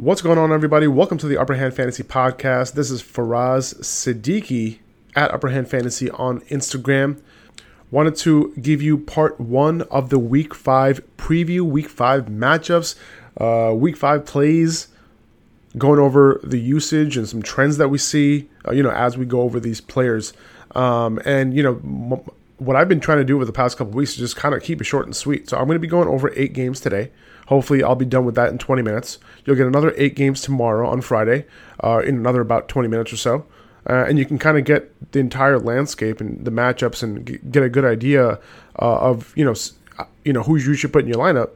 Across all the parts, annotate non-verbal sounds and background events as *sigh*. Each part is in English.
What's going on, everybody? Welcome to the Upper Hand Fantasy Podcast. This is Faraz Siddiqui at Upper Hand Fantasy on Instagram. Wanted to give you part one of the Week Five preview, Week Five matchups, uh, Week Five plays, going over the usage and some trends that we see. Uh, you know, as we go over these players, um, and you know. M- what I've been trying to do over the past couple weeks is just kind of keep it short and sweet. So I'm going to be going over eight games today. Hopefully, I'll be done with that in 20 minutes. You'll get another eight games tomorrow on Friday, uh, in another about 20 minutes or so. Uh, and you can kind of get the entire landscape and the matchups and g- get a good idea uh, of you know uh, you know who you should put in your lineup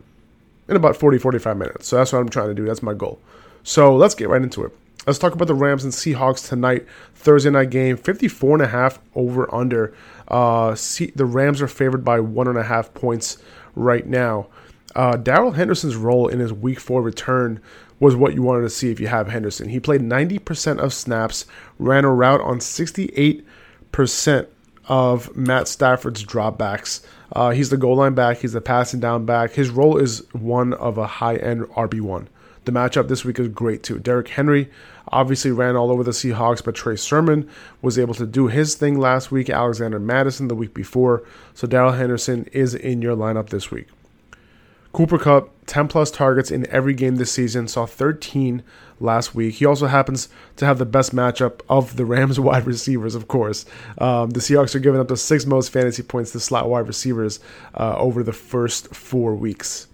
in about 40 45 minutes. So that's what I'm trying to do. That's my goal. So let's get right into it. Let's talk about the Rams and Seahawks tonight, Thursday night game, 54 and a half over under. Uh, see, the Rams are favored by one and a half points right now. Uh, Darrell Henderson's role in his Week Four return was what you wanted to see if you have Henderson. He played 90% of snaps, ran a route on 68% of Matt Stafford's dropbacks. Uh, he's the goal line back. He's the passing down back. His role is one of a high end RB1. The matchup this week is great too. Derrick Henry obviously ran all over the Seahawks, but Trey Sermon was able to do his thing last week. Alexander Mattison the week before. So Darrell Henderson is in your lineup this week. Cooper Kupp, 10 plus targets in every game this season, saw 13 last week. He also happens to have the best matchup of the Rams *laughs* wide receivers, of course. Um, the Seahawks are giving up the sixth most fantasy points to slot wide receivers uh, over the first four weeks.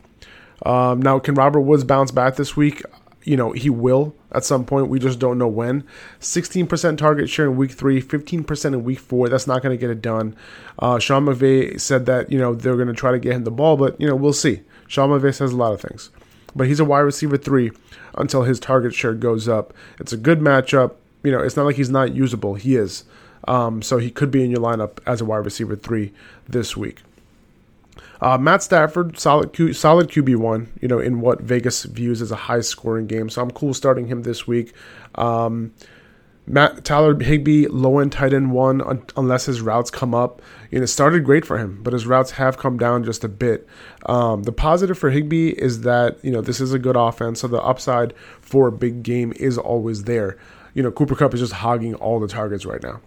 Um, now, can Robert Woods bounce back this week? You know, he will at some point. We just don't know when. 16% target share in week three, 15% in week four. That's not going to get it done. Uh, Sean McVay said that, you know, they're going to try to get him the ball, but, you know, we'll see. Sean says a lot of things. But he's a wide receiver three until his target share goes up. It's a good matchup. You know, it's not like he's not usable. He is. Um, so he could be in your lineup as a wide receiver three this week. Uh, Matt Stafford, solid Q, solid QB one. You know, in what Vegas views as a high scoring game, so I'm cool starting him this week. Um, Matt Tyler Higbee, low end tight end one, un- unless his routes come up. You know, it started great for him, but his routes have come down just a bit. Um, the positive for Higbee is that you know this is a good offense, so the upside for a big game is always there. You know, Cooper Kupp is just hogging all the targets right now.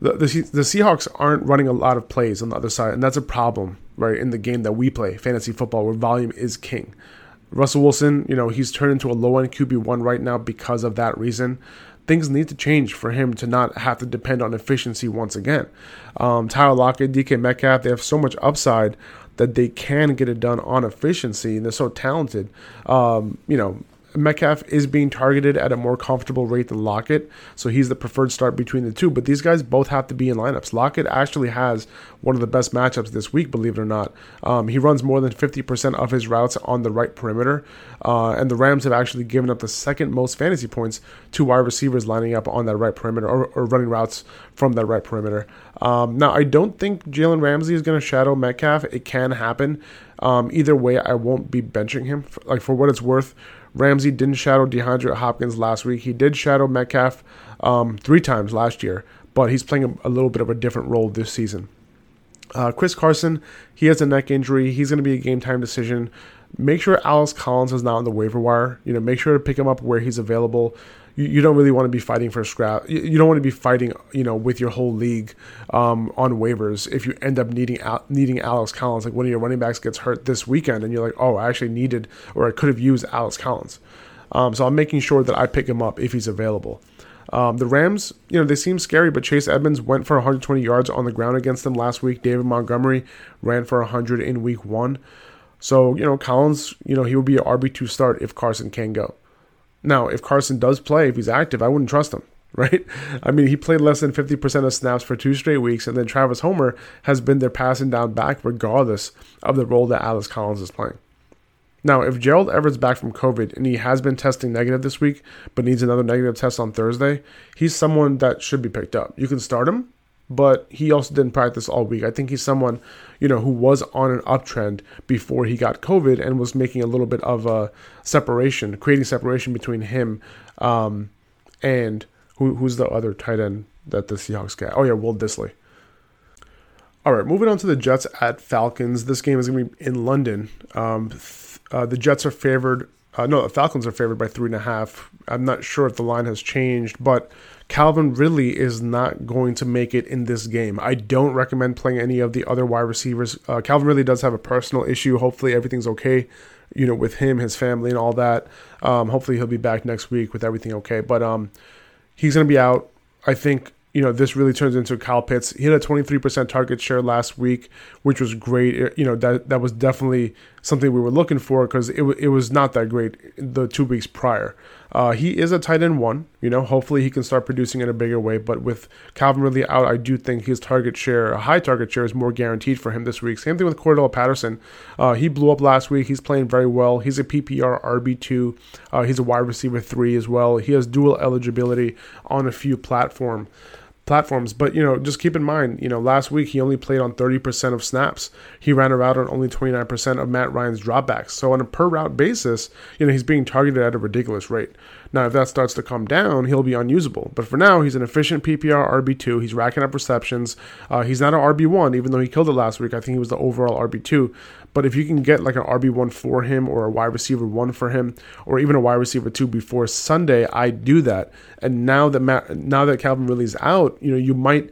The, the, the Seahawks aren't running a lot of plays on the other side, and that's a problem, right? In the game that we play, fantasy football, where volume is king. Russell Wilson, you know, he's turned into a low end QB1 right now because of that reason. Things need to change for him to not have to depend on efficiency once again. Um, Tyler Lockett, DK Metcalf, they have so much upside that they can get it done on efficiency, and they're so talented. Um, you know, Metcalf is being targeted at a more comfortable rate than Lockett, so he's the preferred start between the two. But these guys both have to be in lineups. Lockett actually has one of the best matchups this week, believe it or not. Um, he runs more than 50% of his routes on the right perimeter, uh, and the Rams have actually given up the second most fantasy points to wide receivers lining up on that right perimeter or, or running routes from that right perimeter. Um, now, I don't think Jalen Ramsey is going to shadow Metcalf. It can happen. Um, either way, I won't be benching him. Like for what it's worth. Ramsey didn't shadow DeAndre Hopkins last week. He did shadow Metcalf um, three times last year, but he's playing a, a, little bit of a different role this season. Uh, Chris Carson, he has a neck injury. He's going to be a game time decision. Make sure Alex Collins is not on the waiver wire. You know, make sure to pick him up where he's available you, you don't really want to be fighting for a scrap. You, you, don't want to be fighting, you know, with your whole league um, on waivers if you end up needing out needing Alex Collins. Like one of your running backs gets hurt this weekend, and you're like, oh, I actually needed or I could have used Alex Collins. Um, so I'm making sure that I pick him up if he's available. Um, the Rams, you know, they seem scary, but Chase Edmonds went for 120 yards on the ground against them last week. David Montgomery ran for 100 in week one. So, you know, Collins, you know, he would be an RB2 start if Carson can go. Now, if Carson does play, if he's active, I wouldn't trust him, *laughs* right? I mean, he played less than 50% of snaps for two straight weeks, and then Travis Homer has been their passing down back regardless of the role that Alex Collins is playing. Now, if Gerald Everett's back from COVID and he has been testing negative this week, but needs another negative test on Thursday, he's someone that should be picked up. You can start him, but he also didn't practice all week. I think he's someone, you know, who was on an uptrend before he got COVID and was making a little bit of a separation, creating separation between him um, and who, who's the other tight end that the Seahawks get? Oh yeah, Will Dissly. All right, moving on to the Jets at Falcons. This game is going to be in London. Um, uh, the Jets are favored Uh, no, the Falcons are favored by three and a half. I'm not sure if the line has changed, but Calvin Ridley is not going to make it in this game. I don't recommend playing any of the other wide receivers. Uh, Calvin Ridley does have a personal issue. Hopefully, everything's okay, you know, with him, his family, and all that. Um, hopefully, he'll be back next week with everything okay. But um, he's going to be out. I think you know, this really turns into Kyle Pitts. He had a 23% target share last week, which was great. You know, that that was definitely something we were looking for because it, it was not that great the two weeks prior. Uh, he is a tight end one. You know, hopefully he can start producing in a bigger way. But with Calvin Ridley out, I do think his target share, a high target share, is more guaranteed for him this week. Same thing with Cordarrelle Patterson. Uh, he blew up last week. He's playing very well. He's a PPR RB two. Uh, he's a wide receiver three as well. He has dual eligibility on a few platform platforms. But you know, just keep in mind, you know, last week he only played on 30% of snaps. He ran a route on only 29% of Matt Ryan's dropbacks. So on a per route basis, you know, he's being targeted at a ridiculous rate. Now, if that starts to come down, he'll be unusable. But for now, he's an efficient PPR RB2. He's racking up receptions. Uh, he's not an RB1, even though he killed it last week. I think he was the overall RB2. But if you can get like an RB1 for him or a wide receiver 1 for him or even a wide receiver 2 before Sunday, I do that. And now that Matt, now that Calvin Ridley's out, you know, you might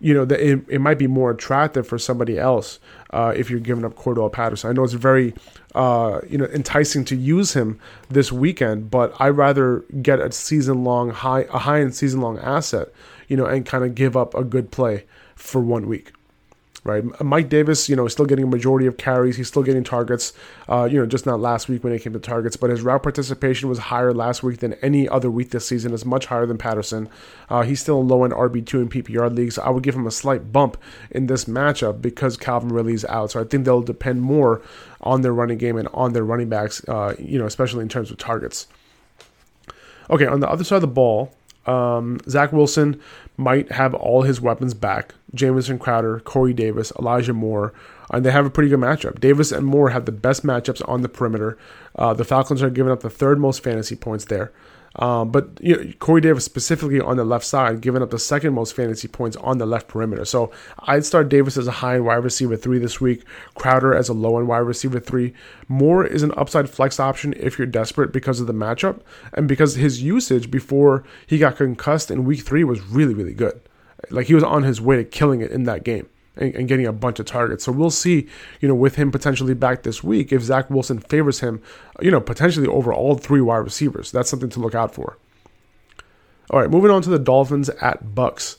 you know, that it, it might be more attractive for somebody else uh, if you're giving up Cordarrelle Patterson. I know it's very, uh, you know, enticing to use him this weekend, but I'd rather get a season long high, a high end season long asset, you know, and kind of give up a good play for one week right? Mike Davis, you know, is still getting a majority of carries. He's still getting targets, uh, you know, just not last week when it came to targets, but his route participation was higher last week than any other week this season. It's much higher than Patterson. Uh, he's still low end RB2 in PPR leagues. So I would give him a slight bump in this matchup because Calvin Ridley's out. So I think they'll depend more on their running game and on their running backs, uh, you know, especially in terms of targets. Okay, on the other side of the ball, um, Zach Wilson might have all his weapons back. Jamison Crowder, Corey Davis, Elijah Moore, and they have a pretty good matchup. Davis and Moore have the best matchups on the perimeter. Uh, the Falcons are giving up the third most fantasy points there. Um, but you know, Corey Davis specifically on the left side, giving up the second most fantasy points on the left perimeter. So I'd start Davis as a high end wide receiver three this week, Crowder as a low end wide receiver three. Moore is an upside flex option if you're desperate because of the matchup and because his usage before he got concussed in week three was really, really good. Like he was on his way to killing it in that game and, and, getting a bunch of targets. So we'll see, you know, with him potentially back this week, if Zach Wilson favors him, you know, potentially over all three wide receivers. That's something to look out for. All right, moving on to the Dolphins at Bucks.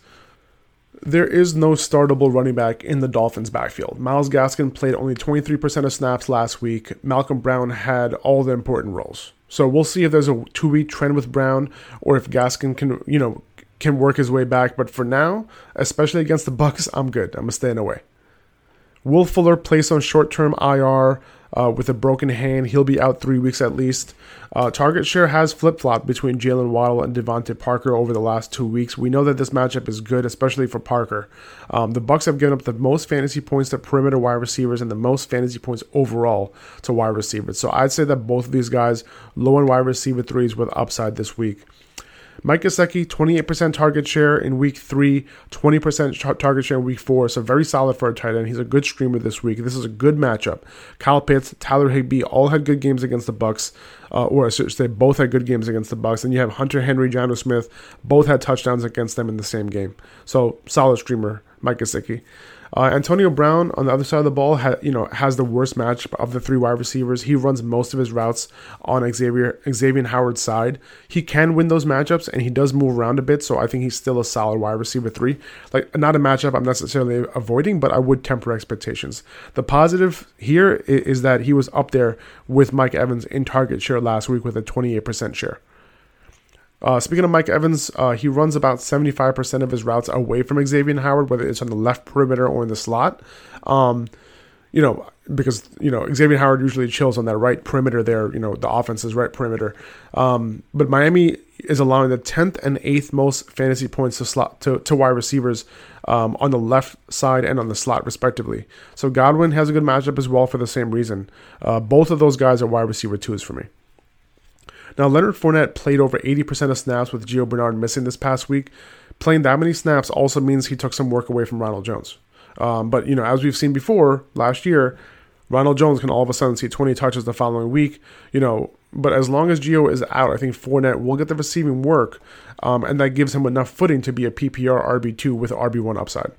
There is no startable running back in the Dolphins' backfield. Myles Gaskin played only 23% of snaps last week. Malcolm Brown had all the important roles. So we'll see if there's a two-week trend with Brown, or if Gaskin can, you know, can work his way back. But for now, especially against the Bucks, I'm good. I'm staying away. Will Fuller placed on short-term IR uh, with a broken hand. He'll be out three weeks at least. Uh, target share has flip-flopped between Jaylen Waddle and DeVante Parker over the last two weeks. We know that this matchup is good, especially for Parker. Um, the Bucks have given up the most fantasy points to perimeter wide receivers and the most fantasy points overall to wide receivers. So I'd say that both of these guys, low end wide receiver threes with upside this week. Mike Gesicki, 28% target share in week three, 20% target share in week four. So very solid for a tight end. He's a good streamer this week. This is a good matchup. Kyle Pitts, Tyler Higbee all had good games against the Bucks, uh, or I should say both had good games against the Bucks. And you have Hunter Henry, Jonnu Smith, both had touchdowns against them in the same game. So solid streamer, Mike Gesicki. Uh, Antonio Brown on the other side of the ball, ha, you know, has the worst match of the three wide receivers. He runs most of his routes on Xavier Xavier Howard's side. He can win those matchups, and he does move around a bit. So I think he's still a solid wide receiver three. Like not a matchup I'm necessarily avoiding, but I would temper expectations. The positive here is that he was up there with Mike Evans in target share last week with a 28% share. Uh, speaking of Mike Evans, uh, he runs about 75% of his routes away from Xavier Howard, whether it's on the left perimeter or in the slot. Um, you know, because, you know, Xavier Howard usually chills on that right perimeter there, you know, the offense's right perimeter. Um, but Miami is allowing the 10th and 8th most fantasy points to slot to, to wide receivers um, on the left side and on the slot, respectively. So Godwin has a good matchup as well for the same reason. Uh, both of those guys are wide receiver twos for me. Now, Leonard Fournette played over 80% of snaps with Gio Bernard missing this past week. Playing that many snaps also means he took some work away from Ronald Jones. Um, but, you know, as we've seen before last year, Ronald Jones can all of a sudden see 20 touches the following week, you know. But as long as Gio is out, I think Fournette will get the receiving work, um, and that gives him enough footing to be a PPR RB2 with RB1 upside.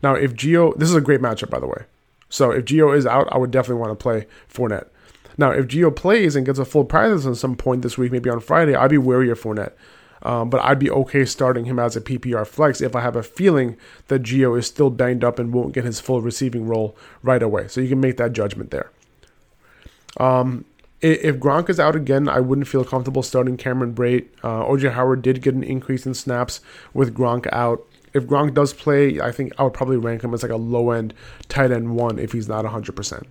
Now, if Gio, this is a great matchup, by the way. So if Gio is out, I would definitely want to play Fournette. Now, if Gio plays and gets a full practice at some point this week, maybe on Friday, I'd be wary of Fournette. Um, but I'd be okay starting him as a PPR flex if I have a feeling that Gio is still banged up and won't get his full receiving role right away. So you can make that judgment there. Um, if Gronk is out again, I wouldn't feel comfortable starting Cameron Brate. Uh, OJ Howard did get an increase in snaps with Gronk out. If Gronk does play, I think I would probably rank him as like a low end tight end one if he's not 100%.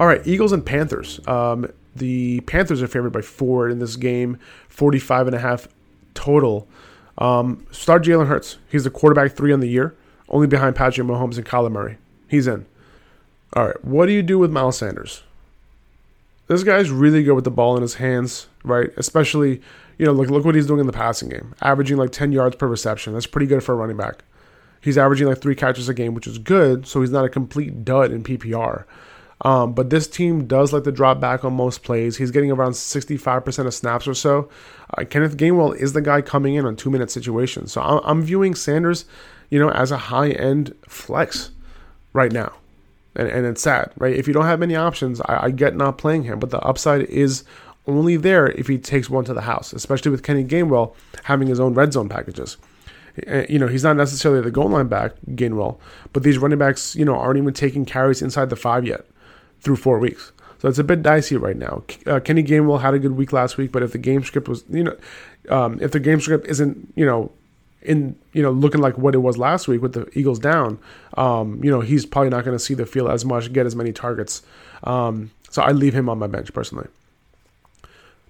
All right, Eagles and Panthers. Um, the Panthers are favored by four in this game, 45 and a half total. Um, start Jalen Hurts. He's the quarterback three on the year, only behind Patrick Mahomes and Kyler Murray. He's in. All right, what do you do with Miles Sanders? This guy's really good with the ball in his hands, right? Especially, you know, look look what he's doing in the passing game, averaging like 10 yards per reception. That's pretty good for a running back. He's averaging like three catches a game, which is good. So he's not a complete dud in PPR. Um, but this team does like to drop back on most plays. He's getting around 65% of snaps or so. Uh, Kenneth Gainwell is the guy coming in on two minute situations. So I'm, I'm viewing Sanders, you know, as a high end flex right now. And, and it's sad, right? If you don't have many options, I, I get not playing him, but the upside is only there if he takes one to the house, especially with Kenny Gainwell having his own red zone packages. Eh, you know, he's not necessarily the goal line back, Gainwell, but these running backs, you know, aren't even taking carries inside the five yet through four weeks. So it's a bit dicey right now. Uh, Kenny Gainwell had a good week last week, but if the game script was, you know, um, if the game script isn't, you know, in you know looking like what it was last week with the Eagles down, um, you know, he's probably not going to see the field as much, get as many targets. Um, so I leave him on my bench personally.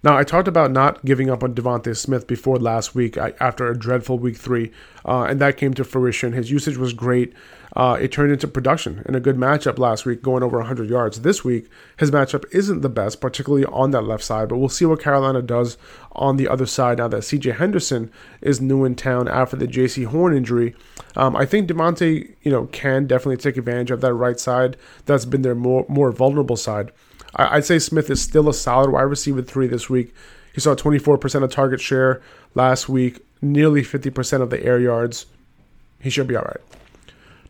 Now, I talked about not giving up on DeVonta Smith before last week after a dreadful week three, uh, and that came to fruition. His usage was great. Uh, it turned into production in a good matchup last week, going over 100 yards. This week, his matchup isn't the best, particularly on that left side, but we'll see what Carolina does on the other side now that CJ Henderson is new in town after the Jaycee Horn injury. Um, I think DeVonta, you know, can definitely take advantage of that right side. That's been their more more vulnerable side. I'd say Smith is still a solid wide receiver three this week. He saw 24% of target share last week, nearly 50% of the air yards. He should be all right.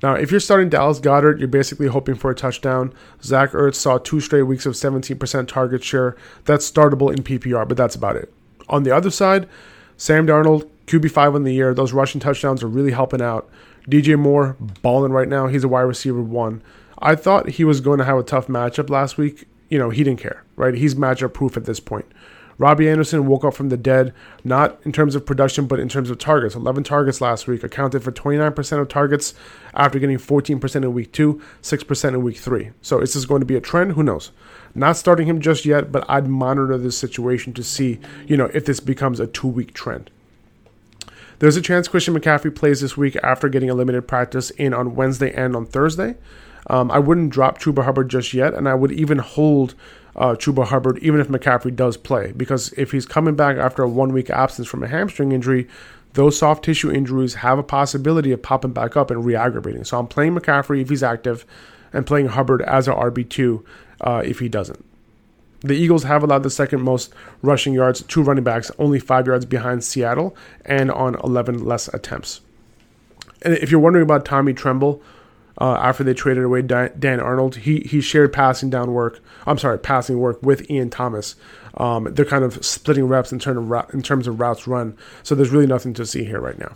Now, if you're starting Dallas Goedert, you're basically hoping for a touchdown. Zach Ertz saw two straight weeks of 17% target share. That's startable in PPR, but that's about it. On the other side, Sam Darnold, QB5 in the year. Those rushing touchdowns are really helping out. DJ Moore, balling right now. He's a wide receiver one. I thought he was going to have a tough matchup last week you know, he didn't care, right? He's matchup proof at this point. Robbie Anderson woke up from the dead, not in terms of production, but in terms of targets. 11 targets last week, accounted for 29% of targets after getting 14% in week two, 6% in week three. So is this going to be a trend? Who knows? Not starting him just yet, but I'd monitor this situation to see, you know, if this becomes a two week trend. There's a chance Christian McCaffrey plays this week after getting a limited practice in on Wednesday and on Thursday. Um, I wouldn't drop Chuba Hubbard just yet, and I would even hold uh, Chuba Hubbard even if McCaffrey does play, because if he's coming back after a one week absence from a hamstring injury, those soft tissue injuries have a possibility of popping back up and re-aggravating. So I'm playing McCaffrey if he's active, and playing Hubbard as a RB two uh, if he doesn't. The Eagles have allowed the second most rushing yards to running backs, only five yards behind Seattle, and on 11 less attempts. And if you're wondering about Tommy Tremble, uh, after they traded away Dan Arnold. He he shared passing down work. I'm sorry, passing work with Ian Thomas. Um, they're kind of splitting reps in terms of in terms of routes run. So there's really nothing to see here right now.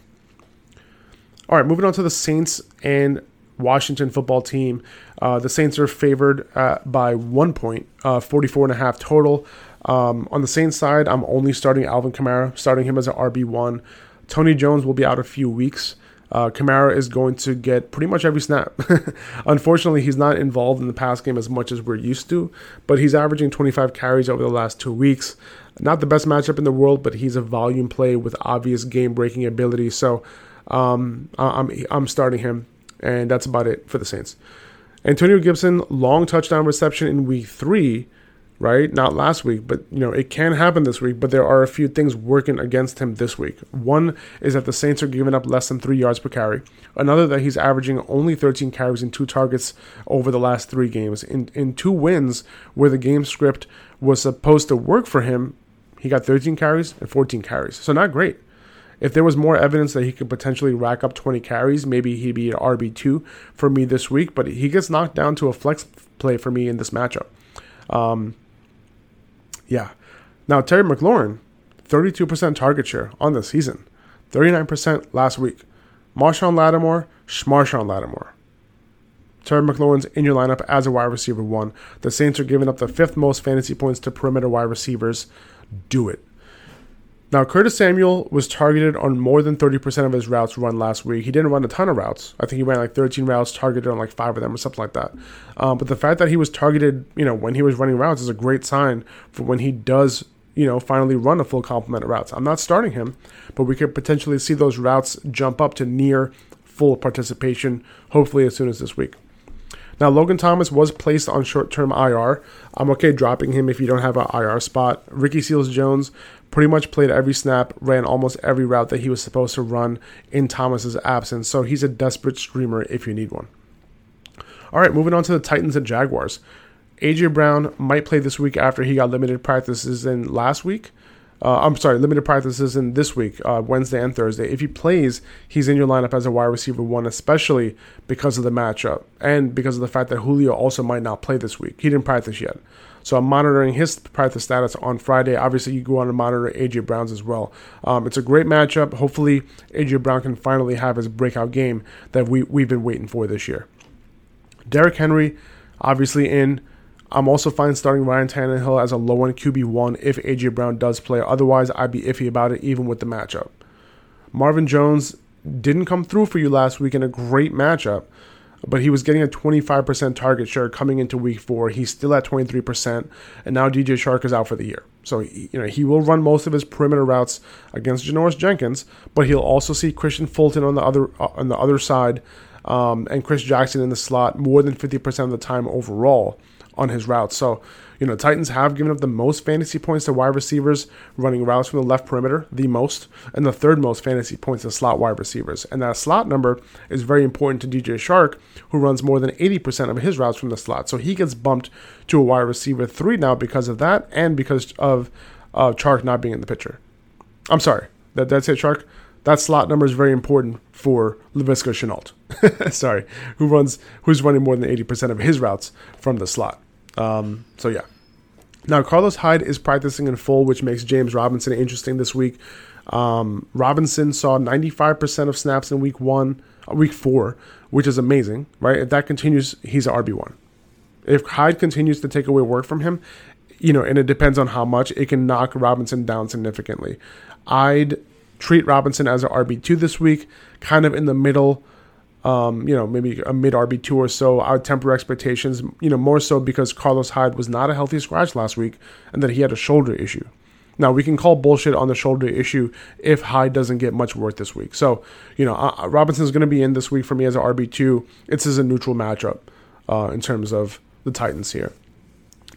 All right, moving on to the Saints and Washington football team. Uh, the Saints are favored uh, by one point, uh, 44 and a half total. Um, on the Saints side, I'm only starting Alvin Kamara, starting him as an RB1. Tony Jones will be out a few weeks uh, Kamara is going to get pretty much every snap. *laughs* Unfortunately, he's not involved in the pass game as much as we're used to, but he's averaging 25 carries over the last two weeks. Not the best matchup in the world, but he's a volume play with obvious game breaking ability. So um, I'm, I'm starting him, and that's about it for the Saints. Antonio Gibson, long touchdown reception in week three right? Not last week, but you know, it can happen this week, but there are a few things working against him this week. One is that the Saints are giving up less than 3 yards per carry. Another that he's averaging only 13 carries and 2 targets over the last 3 games. In in two wins where the game script was supposed to work for him, he got 13 carries and 14 carries. So not great. If there was more evidence that he could potentially rack up 20 carries, maybe he'd be an RB2 for me this week, but he gets knocked down to a flex play for me in this matchup. Um, yeah. Now, Terry McLaurin, 32% target share on the season, 39% last week. Marshon Lattimore, Schmarshawn Lattimore. Terry McLaurin's in your lineup as a wide receiver one. The Saints are giving up the fifth most fantasy points to perimeter wide receivers. Do it. Now, Curtis Samuel was targeted on more than 30% of his routes run last week. He didn't run a ton of routes. I think he ran like 13 routes, targeted on like five of them or something like that. Um, but the fact that he was targeted, you know, when he was running routes is a great sign for when he does, you know, finally run a full complement of routes. I'm not starting him, but we could potentially see those routes jump up to near full participation, hopefully as soon as this week. Now, Logan Thomas was placed on short term IR. I'm okay dropping him if you don't have an IR spot. Ricky Seals Jones pretty much played every snap, ran almost every route that he was supposed to run in Thomas's absence. So he's a desperate streamer if you need one. All right, moving on to the Titans and Jaguars. AJ Brown might play this week after he got limited practices in last week. Uh, I'm sorry, limited practices in this week, uh, Wednesday and Thursday. If he plays, he's in your lineup as a wide receiver one, especially because of the matchup and because of the fact that Julio also might not play this week. He didn't practice yet. So I'm monitoring his practice status on Friday. Obviously, you go on to monitor AJ Brown's as well. Um, it's a great matchup. Hopefully, AJ Brown can finally have his breakout game that we, we've been waiting for this year. Derrick Henry, obviously in. I'm also fine starting Ryan Tannehill as a low end QB1 if AJ Brown does play. Otherwise, I'd be iffy about it even with the matchup. Marvin Jones didn't come through for you last week in a great matchup, but he was getting a 25% target share coming into week four. He's still at 23%, and now DJ Chark is out for the year. So you know he will run most of his perimeter routes against Janoris Jenkins, but he'll also see Kristian Fulton on the other uh, on the other side, um, and Chris Jackson in the slot more than 50% of the time overall on his routes. So, you know, Titans have given up the most fantasy points to wide receivers running routes from the left perimeter, the most, and the third most fantasy points to slot wide receivers. And that slot number is very important to DJ Chark, who runs more than 80% of his routes from the slot. So he gets bumped to a wide receiver three now because of that and because of uh, Chark not being in the picture. I'm sorry, that, that's it, Chark That slot number is very important for Laviska Shenault. *laughs* sorry, who runs who's running more than 80% of his routes from the slot. Um, so yeah. Now Carlos Hyde is practicing in full, which makes James Robinson interesting this week. Um, Robinson saw 95% of snaps in week one, uh, week four, which is amazing, right? If that continues, he's an RB one. If Hyde continues to take away work from him, you know, and it depends on how much, it can knock Robinson down significantly. I'd treat Robinson as an RB two this week, kind of in the middle um, you know, maybe a mid RB2 or so. I would temper expectations, you know, more so because Carlos Hyde was not a healthy scratch last week and that he had a shoulder issue. Now, we can call bullshit on the shoulder issue if Hyde doesn't get much work this week. So, you know, uh, Robinson's going to be in this week for me as an RB2. It's as a neutral matchup uh, in terms of the Titans here.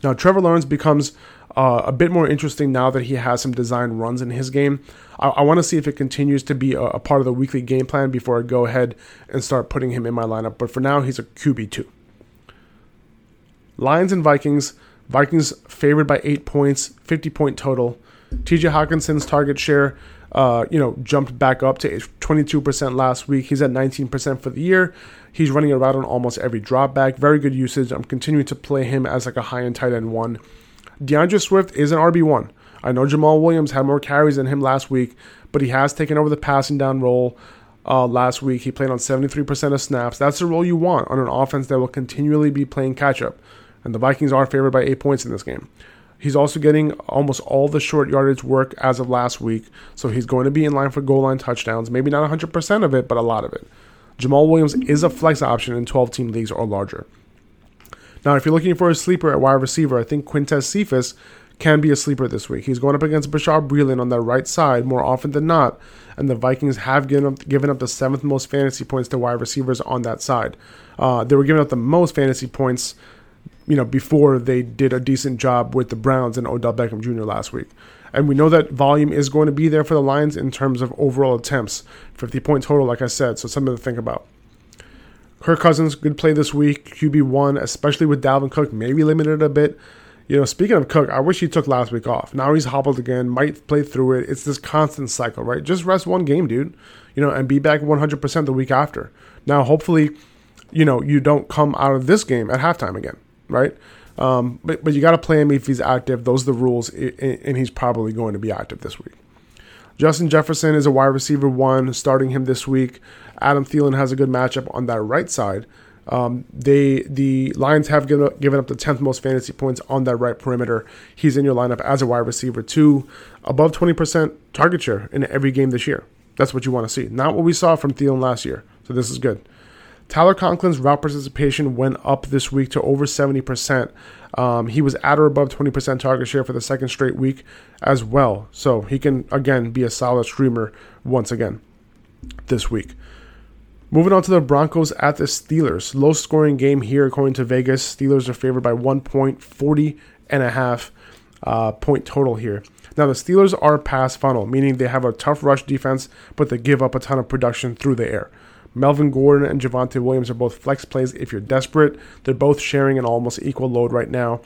Now, Trevor Lawrence becomes uh, a bit more interesting now that he has some design runs in his game. I, I want to see if it continues to be a, a, part of the weekly game plan before I go ahead and start putting him in my lineup. But for now, he's a QB2. Lions and Vikings. Vikings favored by eight points, 50 point total. TJ Hockenson's target share, uh, you know, jumped back up to 22% last week. He's at 19% for the year. He's running around on almost every drop back. Very good usage. I'm continuing to play him as like a high end tight end one. D'Andre Swift is an RB1. I know Jamaal Williams had more carries than him last week, but he has taken over the passing down role uh, last week. He played on 73% of snaps. That's the role you want on an offense that will continually be playing catch up. And the Vikings are favored by eight points in this game. He's also getting almost all the short yardage work as of last week, so he's going to be in line for goal line touchdowns. Maybe not 100% of it, but a lot of it. Jamaal Williams is a flex option in 12 team leagues or larger. Now, if you're looking for a sleeper at wide receiver, I think Quintez Cephus can be a sleeper this week. He's going up against Bashaud Breeland on the right side more often than not, and the Vikings have given up, given up the seventh most fantasy points to wide receivers on that side. Uh, they were giving up the most fantasy points you know, before they did a decent job with the Browns and Odell Beckham Jr. last week. And we know that volume is going to be there for the Lions in terms of overall attempts. 50 point total, like I said, so something to think about. Kirk Cousins, good play this week. QB1, especially with Dalvin Cook, maybe limited a bit. You know, speaking of Cook, I wish he took last week off. Now he's hobbled again, might play through it. It's this constant cycle, right? Just rest one game, dude, you know, and be back 100% the week after. Now, hopefully, you know, you don't come out of this game at halftime again, right? Um, but, but you got to play him if he's active. Those are the rules, and he's probably going to be active this week. Justin Jefferson is a wide receiver one, starting him this week. Adam Thielen has a good matchup on that right side. Um, they the Lions have given up, given up the 10th most fantasy points on that right perimeter. He's in your lineup as a wide receiver too, above 20% target share in every game this year. That's what you want to see. Not what we saw from Thielen last year. So this is good. Tyler Conklin's route participation went up this week to over 70%. Um, he was at or above 20% target share for the second straight week as well. So he can, again, be a solid streamer once again this week. Moving on to the Broncos at the Steelers. Low scoring game here, according to Vegas. Steelers are favored by 1.40 and a half uh, point total here. Now, the Steelers are pass funnel, meaning they have a tough rush defense, but they give up a ton of production through the air. Melvin Gordon and Javonte Williams are both flex plays if you're desperate. They're both sharing an almost equal load right now.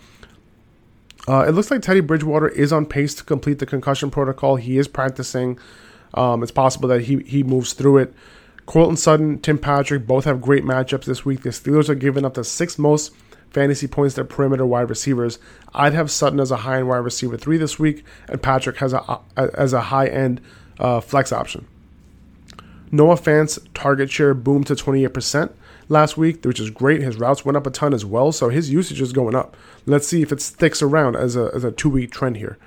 Uh, it looks like Teddy Bridgewater is on pace to complete the concussion protocol. He is practicing. Um, it's possible that he, he moves through it. Courtland Sutton, Tim Patrick both have great matchups this week. The Steelers are giving up the sixth most fantasy points to perimeter wide receivers. I'd have Sutton as a high end wide receiver three this week, and Patrick has a as a high end uh, flex option. Noah Fant's target share boomed to 28% last week, which is great. His routes went up a ton as well, so his usage is going up. Let's see if it sticks around as a, as a two week trend here.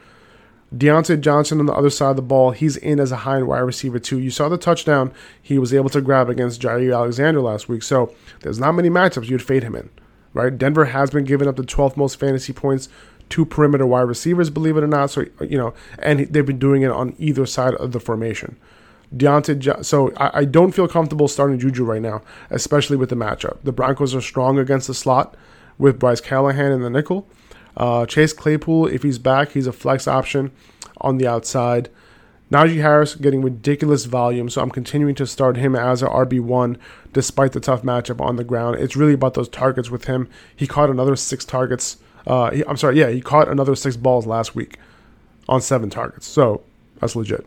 Diontae Johnson on the other side of the ball, he's in as a high end wide receiver too. You saw the touchdown he was able to grab against Jaire Alexander last week, so there's not many matchups you'd fade him in, right? Denver has been giving up the 12th most fantasy points to perimeter wide receivers, believe it or not. So you know, and they've been doing it on either side of the formation. Diontae, so I, I don't feel comfortable starting Juju right now, especially with the matchup. The Broncos are strong against the slot with Bryce Callahan in the nickel. Uh, Chase Claypool, if he's back, he's a flex option on the outside. Najee Harris getting ridiculous volume, so I'm continuing to start him as a RB1 despite the tough matchup on the ground. It's really about those targets with him. He caught another six targets. Uh, he, I'm sorry, yeah, he caught another six balls last week on seven targets. So that's legit.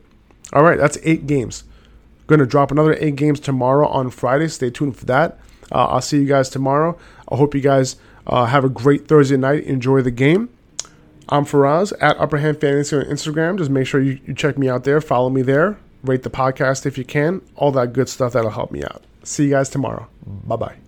All right, that's eight games. Going to drop another eight games tomorrow on Friday. Stay tuned for that. Uh, I'll see you guys tomorrow. I hope you guys uh, have a great Thursday night. Enjoy the game. I'm Faraz at Upper Hand Fantasy on Instagram. Just make sure you, you check me out there. Follow me there. Rate the podcast if you can. All that good stuff that'll help me out. See you guys tomorrow. Bye bye.